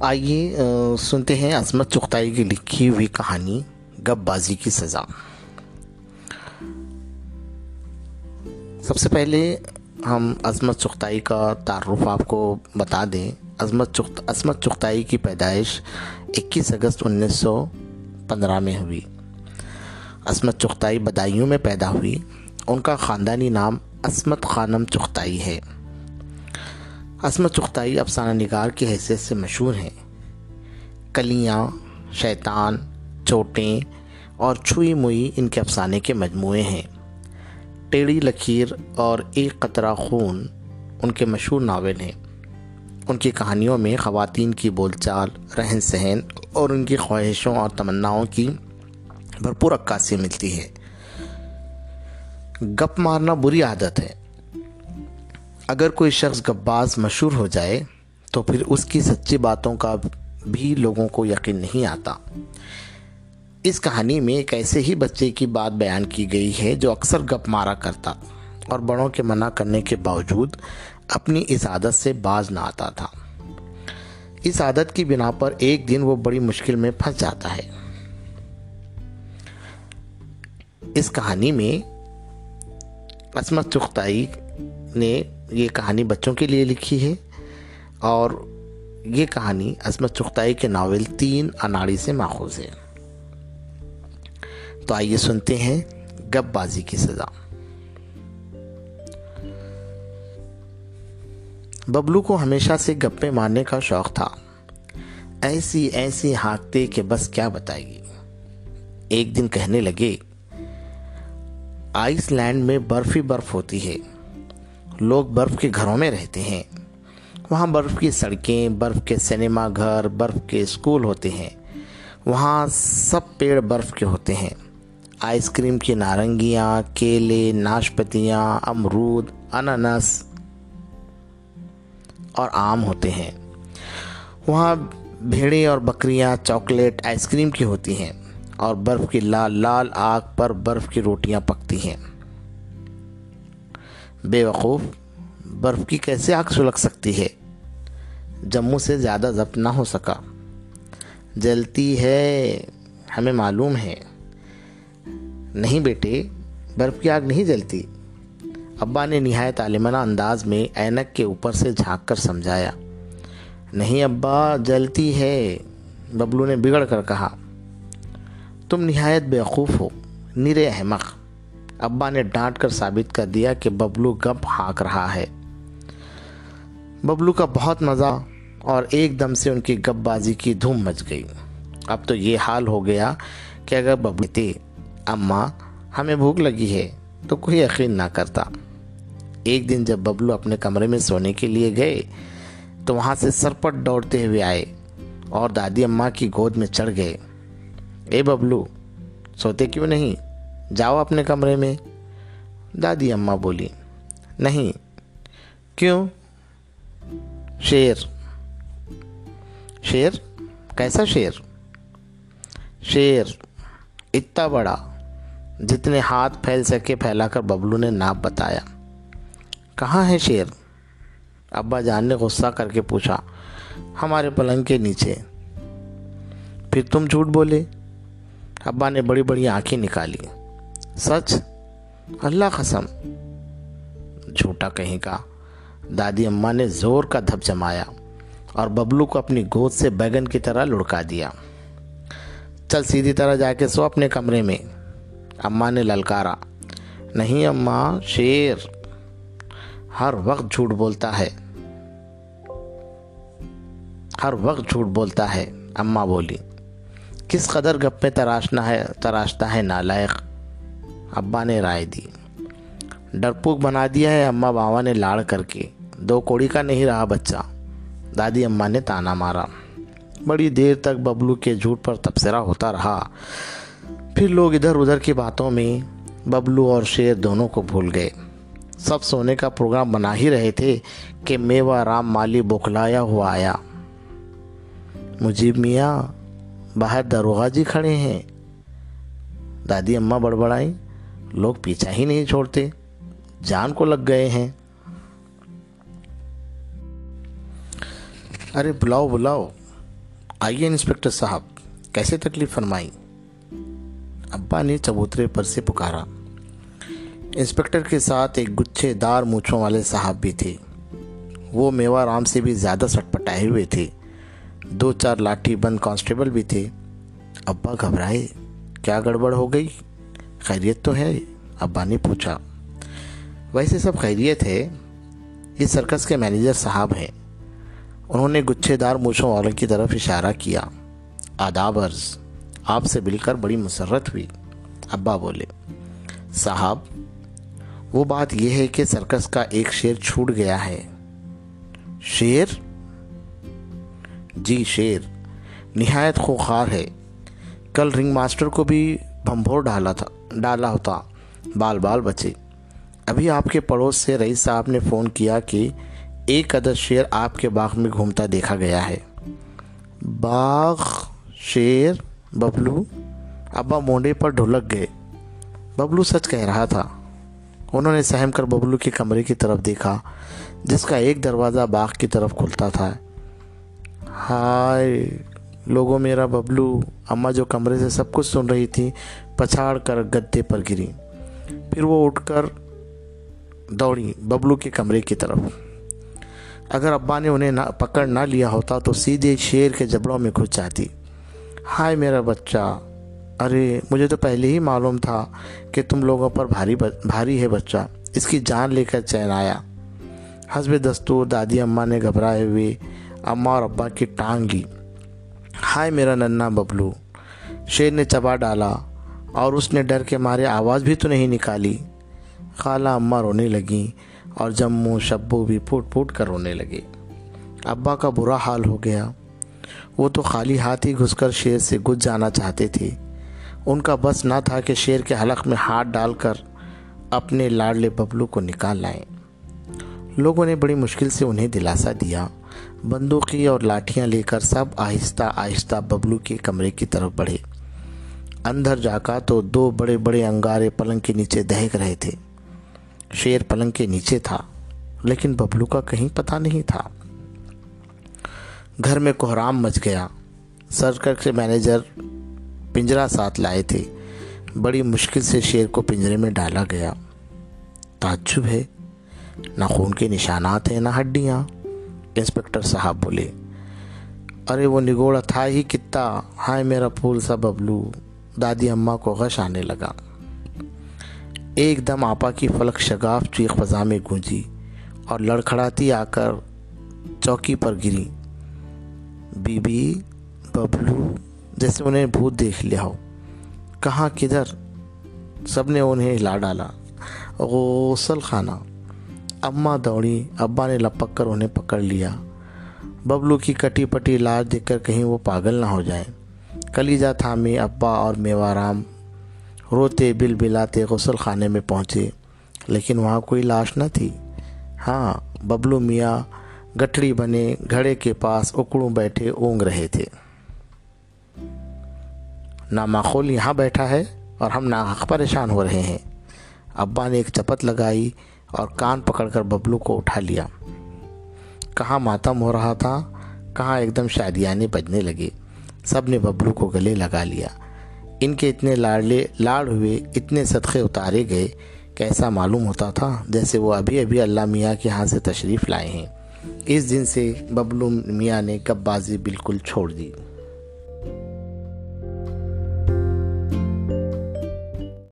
آئیے سنتے ہیں عظمت چختائی کی لکھی ہوئی کہانی، گپ بازی کی سزا۔ سب سے پہلے ہم عظمت چختائی کا تعارف آپ کو بتا دیں۔ عظمت چخت عظمت چختائی کی پیدائش اکیس اگست انیس سو پندرہ میں ہوئی۔ عظمت چختائی بدائیوں میں پیدا ہوئی۔ ان کا خاندانی نام عصمت خانم چختائی ہے۔ عصمت چختائی افسانہ نگار کی حیثیت سے مشہور ہیں۔ کلیاں، شیطان، چوٹیں اور چھوئی موئی ان کے افسانے کے مجموعے ہیں۔ ٹیڑھی لکیر اور ایک قطرہ خون ان کے مشہور ناول ہیں۔ ان کی کہانیوں میں خواتین کی بول چال، رہن سہن اور ان کی خواہشوں اور تمناؤں کی بھرپور عکاسی ملتی ہے۔ گپ مارنا بری عادت ہے۔ اگر کوئی شخص گپ باز مشہور ہو جائے، تو پھر اس کی سچی باتوں کا بھی لوگوں کو یقین نہیں آتا۔ اس کہانی میں ایک ایسے ہی بچے کی بات بیان کی گئی ہے جو اکثر گپ مارا کرتا اور بڑوں کے منع کرنے کے باوجود اپنی اس عادت سے باز نہ آتا تھا۔ اس عادت کی بنا پر ایک دن وہ بڑی مشکل میں پھنس جاتا ہے۔ اس کہانی میں عصمت چختائی نے یہ کہانی بچوں کے لیے لکھی ہے اور یہ کہانی عصمت چختائی کے ناول تین اناڑی سے ماخوذ ہے۔ تو آئیے سنتے ہیں گپ بازی کی سزا۔ ببلو کو ہمیشہ سے گپے مارنے کا شوق تھا۔ ایسی ایسی ہانکتے کہ بس کیا بتائے گی۔ ایک دن کہنے لگے، آئس لینڈ میں برف ہی برف ہوتی ہے۔ لوگ برف کے گھروں میں رہتے ہیں۔ وہاں برف کی سڑکیں، برف کے سنیما گھر، برف کے اسکول ہوتے ہیں۔ وہاں سب پیڑ برف کے ہوتے ہیں۔ آئس کریم کی نارنگیاں، کیلے، ناشپتیاں، امرود انانس اور آم ہوتے ہیں۔ وہاں بھیڑیں اور بکریاں چاکلیٹ، آئس کریم کی ہوتی ہیں اور برف کی لال لال آگ پر برف کی روٹیاں پکتی ہیں۔ بے وقوف، برف کی کیسے آگ سلگ سکتی ہے؟ جموں سے زیادہ ضبط نہ ہو سکا۔ جلتی ہے، ہمیں معلوم ہے۔ نہیں بیٹے، برف کی آگ نہیں جلتی۔ ابا نے نہایت عالمانہ انداز میں اینک کے اوپر سے جھانک کر سمجھایا۔ نہیں ابا، جلتی ہے، ببلو نے بگڑ کر کہا۔ تم نہایت بیوقوف ہو، نرے احمق۔ ابا نے ڈانٹ کر ثابت کر دیا کہ ببلو گپ ہانک رہا ہے۔ ببلو کا بہت مزہ اور ایک دم سے ان کی گپ بازی کی دھوم مچ گئی۔ اب تو یہ حال ہو گیا کہ اگر ببلو تھے اماں، ہمیں بھوک لگی ہے، تو کوئی یقین نہ کرتا۔ ایک دن جب ببلو اپنے کمرے میں سونے کے لیے گئے، تو وہاں سے سرپٹ دوڑتے ہوئے آئے اور دادی اماں کی گود میں چڑھ گئے۔ اے ببلو، سوتے کیوں نہیں؟ جاؤ اپنے کمرے میں۔ دادی اماں بولی، نہیں، کیوں؟ شیر۔ شیر؟ کیسا شیر؟ شیر اتنا بڑا جتنے ہاتھ پھیل سکے پھیلا کر ببلو نے ناپ بتایا۔ کہاں ہے شیر؟ ابا جان نے غصہ کر کے پوچھا، ہمارے پلنگ کے نیچے۔ پھر تم جھوٹ بولے؟ ابا نے بڑی بڑی آنکھیں نکالی۔ سچ؟ اللہ قسم۔ جھوٹا کہیں کا۔ دادی اماں نے زور کا دھپ جمایا اور ببلو کو اپنی گود سے بیگن کی طرح لڑکا دیا۔ چل سیدھی طرح جا کے سو اپنے کمرے میں۔ اماں نے للکارا، نہیں اماں، شیر۔ ہر وقت جھوٹ بولتا ہے۔ ہر وقت جھوٹ بولتا ہے۔ اماں بولی، کس قدر گپے تراشنا ہے، تراشتا ہے نالائق۔ ابا نے رائے دی۔ ڈرپوک بنا دیا ہے اماں باوا نے لاڑ کر کے۔ دو کوڑی کا نہیں رہا بچہ۔ دادی اماں نے تانا مارا۔ بڑی دیر تک ببلو کے جھوٹ پر تبصرہ ہوتا رہا۔ پھر لوگ ادھر ادھر کی باتوں میں ببلو اور شیر دونوں کو بھول گئے۔ سب سونے کا پروگرام بنا ہی رہے تھے کہ میوا رام مالی بوکھلایا ہوا آیا۔ مجیب میاں، باہر دروغہ جی کھڑے ہیں۔ دادی اماں بڑبڑائیں۔ لوگ پیچھا ہی نہیں چھوڑتے، جان کو لگ گئے ہیں۔ ارے بلاؤ بلاؤ۔ آئیے انسپکٹر صاحب، کیسے تکلیف فرمائی؟ ابا نے چبوترے پر سے پکارا۔ انسپکٹر کے ساتھ ایک گچھے دار مونچھوں والے صاحب بھی تھے۔ وہ میوا رام سے بھی زیادہ سٹ پٹائے ہوئے تھے۔ دو چار لاٹھی بند کانسٹیبل بھی تھے۔ ابا گھبرائے، کیا گڑبڑ ہو گئی؟ خیریت تو ہے، ابا نے پوچھا۔ ویسے سب خیریت ہے، یہ سرکس کے مینیجر صاحب ہیں۔ انہوں نے گچھے دار موچھوں والوں کی طرف اشارہ کیا۔ آداب عرض، آپ سے مل کر بڑی مسرت ہوئی۔ ابا بولے، صاحب، وہ بات یہ ہے کہ سرکس کا ایک شیر چھوٹ گیا ہے۔ شیر جی شیر نہایت خوخار ہے۔ کل رنگ ماسٹر کو بھی بھمبھور ڈالا تھا۔ ڈالا ہوتا۔ بال بال بچے۔ ابھی آپ کے پڑوس سے رئیس صاحب نے فون کیا کہ ایک عدد شیر آپ کے باغ میں گھومتا دیکھا گیا ہے۔ باغ شیر ببلو ابا مونڈے پر ڈھلک گئے۔ ببلو سچ کہہ رہا تھا۔ انہوں نے سہم کر ببلو کے کمرے کی طرف دیکھا، جس کا ایک دروازہ باغ کی طرف کھلتا تھا۔ ہائے لوگوں میرا ببلو، اماں جو کمرے سے سب کچھ سن رہی تھی پچھاڑ کر گدے پر گری۔ پھر وہ اٹھ کر دوڑی ببلو کے کمرے کی طرف۔ اگر ابا نے انہیں نہ پکڑ نہ لیا ہوتا تو سیدھے شیر کے جبڑوں میں گھس جاتی۔ ہائے میرا بچہ، ارے، مجھے تو پہلے ہی معلوم تھا کہ تم لوگوں پر بھاری بھاری ہے بچہ۔ اس کی جان لے کر چین آیا۔ حسب دستور دادی اماں نے گھبرائے ہوئے اماں اور ابا کی ٹانگ لی ہائے میرا ننا ببلو، شیر نے چبا ڈالا۔ اور اس نے ڈر کے مارے آواز بھی تو نہیں نکالی۔ خالہ اماں رونے لگیں اور جموں شبو بھی پھوٹ پھوٹ کر رونے لگے۔ ابا کا برا حال ہو گیا۔ وہ تو خالی ہاتھ ہی گھس کر شیر سے گج جانا چاہتے تھے۔ ان کا بس نہ تھا کہ شیر کے حلق میں ہاتھ ڈال کر اپنے لاڈلے ببلو کو نکال لائیں۔ لوگوں نے بڑی مشکل سے انہیں دلاسا دیا۔ بندوقی اور لاٹھیاں لے کر سب آہستہ آہستہ ببلو کے کمرے کی طرف بڑھے۔ اندر جا کر تو دو بڑے بڑے انگارے پلنگ کے نیچے دہک رہے تھے۔ شیر پلنگ کے نیچے تھا، لیکن ببلو کا کہیں پتہ نہیں تھا۔ گھر میں کوہرام مچ گیا۔ سرکر کے مینیجر پنجرا ساتھ لائے تھے۔ بڑی مشکل سے شیر کو پنجرے میں ڈالا گیا۔ تعجب ہے۔ نہ خون کے نشانات ہیں، نہ ہڈیاں۔ انسپکٹر صاحب بولے، ارے وہ نگوڑا تھا ہی کتا۔ ہائے میرا پھول سا ببلو۔ دادی اماں کو غش آنے لگا۔ ایک دم آپا کی فلک شگاف چیخ فضا میں گونجی اور لڑکھڑاتی آ کر چوکی پر گری۔ بی بی، ببلو، جیسے انہیں بھوت دیکھ لیا ہو۔ کہاں کدھر؟ سب نے انہیں ہلا ڈالا۔ غسل خانہ۔ اماں دوڑی، ابا نے لپک کر انہیں پکڑ لیا۔ ببلو کی کٹی پٹی لاش دیکھ کر کہیں وہ پاگل نہ ہو جائیں۔ کلیجا تھامی ابا اور میوارام روتے بل بلاتے غسل خانے میں پہنچے، لیکن وہاں کوئی لاش نہ تھی۔ ہاں ببلو میاں گٹھڑی بنے گھڑے کے پاس اکڑوں بیٹھے اونگ رہے تھے۔ ناماخول یہاں بیٹھا ہے اور ہم ناحق پریشان ہو رہے ہیں۔ ابا نے ایک چپت لگائی اور کان پکڑ کر ببلو کو اٹھا لیا۔ کہاں ماتم ہو رہا تھا؟ کہاں ایک دم شادیانے بجنے لگے؟ سب نے ببلو کو گلے لگا لیا۔ ان کے اتنے لاڑلے، لاڑ ہوئے، اتنے صدقے اتارے گئے کہ ایسا معلوم ہوتا تھا جیسے وہ ابھی ابھی اللہ میاں کے ہاں سے تشریف لائے ہیں۔ اس دن سے ببلو میاں نے کب بازی بالکل چھوڑ دی۔